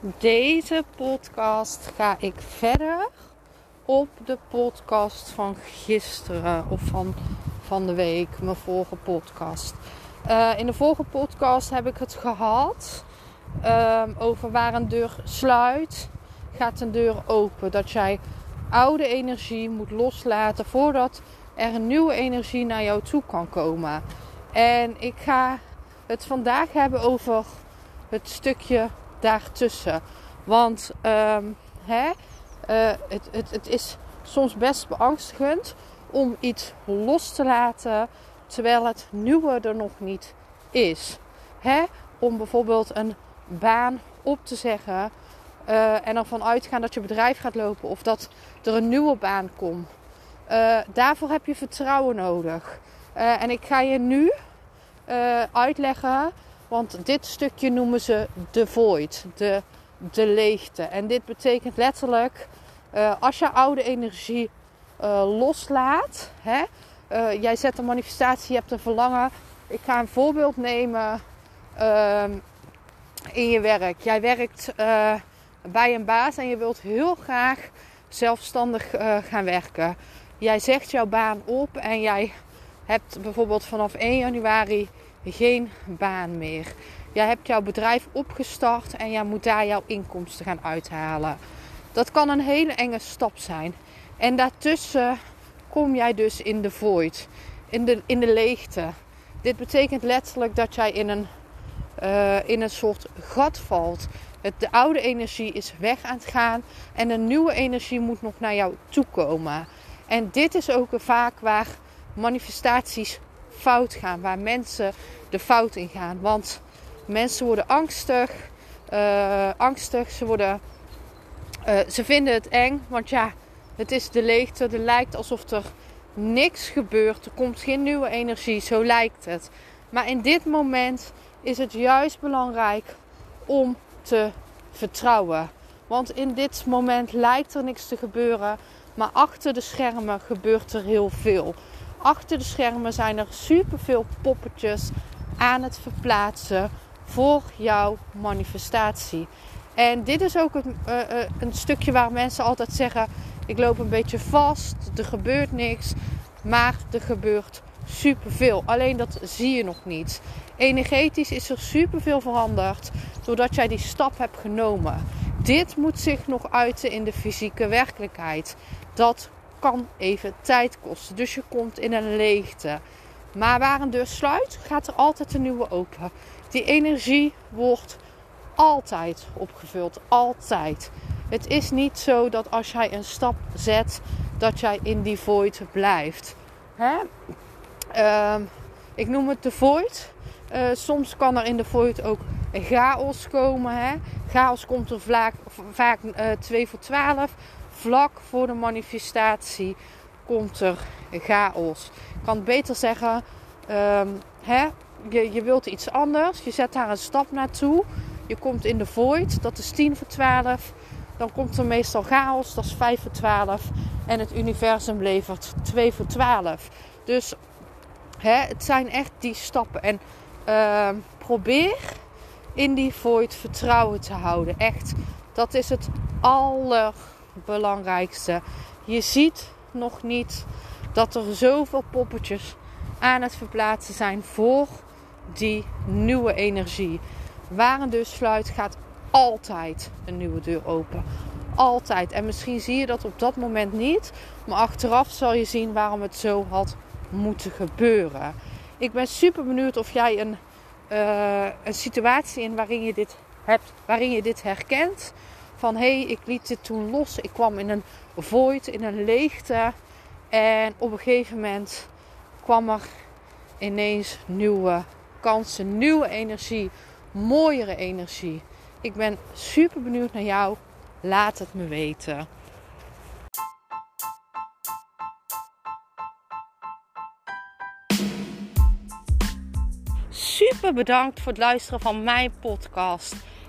Deze podcast ga ik verder op de podcast van gisteren of van, van de week, mijn vorige podcast. Uh, in de vorige podcast heb ik het gehad um, over waar een deur sluit, gaat een deur open. Dat jij oude energie moet loslaten voordat er een nieuwe energie naar jou toe kan komen. En ik ga het vandaag hebben over het stukje daartussen. Want um, hè, uh, het, het, het is soms best beangstigend om iets los te laten terwijl het nieuwe er nog niet is. Hè? Om bijvoorbeeld een baan op te zeggen uh, en ervan uitgaan dat je bedrijf gaat lopen of dat er een nieuwe baan komt. Uh, daarvoor heb je vertrouwen nodig. En ik ga je nu uitleggen, want dit stukje noemen ze de void, de, de leegte. En dit betekent letterlijk als je oude energie loslaat, hè, jij zet een manifestatie, je hebt een verlangen. Ik ga een voorbeeld nemen ehm, in je werk. Jij werkt bij een baas en je wilt heel graag zelfstandig gaan werken. Jij zegt jouw baan op en jij hebt bijvoorbeeld vanaf 1 januari geen baan meer. Jij hebt jouw bedrijf opgestart en jij moet daar jouw inkomsten gaan uithalen. Dat kan een hele enge stap zijn. En daartussen kom jij dus in de void, in de, in de leegte. Dit betekent letterlijk dat jij in een, uh, in een soort gat valt. Het, de oude energie is weg aan het gaan en een nieuwe energie moet nog naar jou toe komen. En dit is ook vaak waar manifestaties fout gaan, waar mensen de fout in gaan. Want mensen worden angstig, uh, angstig, ze, worden, uh, ze vinden het eng, want ja, het is de leegte, het lijkt alsof er niks gebeurt, er komt geen nieuwe energie, zo lijkt het. Maar in dit moment is het juist belangrijk om te vertrouwen. Want in dit moment lijkt er niks te gebeuren, maar achter de schermen gebeurt er heel veel. Achter de schermen zijn er superveel poppetjes aan het verplaatsen voor jouw manifestatie. En dit is ook een, uh, uh, een stukje waar mensen altijd zeggen: ik loop een beetje vast, er gebeurt niks, maar er gebeurt superveel. Alleen dat zie je nog niet. Energetisch is er superveel veranderd doordat jij die stap hebt genomen. Dit moet zich nog uiten in de fysieke werkelijkheid. Dat kan even tijd kosten. Dus je komt in een leegte. Maar waar een deur sluit, gaat er altijd een nieuwe open. Die energie wordt altijd opgevuld. Altijd. Het is niet zo dat als jij een stap zet, dat jij in die void blijft. Hè? Uh, ik noem het de void. Uh, soms kan er in de void ook chaos komen. Hè? Chaos komt er vaak, vaak uh, 2 voor 12. Vlak voor de manifestatie komt er chaos. Ik kan beter zeggen. Um, hè? Je, je wilt iets anders. Je zet daar een stap naartoe. Je komt in de void. Dat is 10 voor 12. Dan komt er meestal chaos. Dat is 5 voor 12. En het universum levert 2 voor 12. Dus hè, het zijn echt die stappen. En uh, probeer in die void vertrouwen te houden. Echt, dat is het allerbelangrijkste. Je ziet nog niet dat er zoveel poppetjes aan het verplaatsen zijn voor die nieuwe energie. Waar een deur sluit, gaat altijd een nieuwe deur open. Altijd. En misschien zie je dat op dat moment niet, maar achteraf zal je zien waarom het zo had moeten gebeuren. Ik ben super benieuwd of jij een, uh, een situatie in waarin je dit hebt, waarin je dit herkent. Van hé, hey, ik liet dit toen los. Ik kwam in een void, in een leegte. En op een gegeven moment kwam er ineens nieuwe kansen, nieuwe energie, mooiere energie. Ik ben super benieuwd naar jou. Laat het me weten. Super bedankt voor het luisteren van mijn podcast.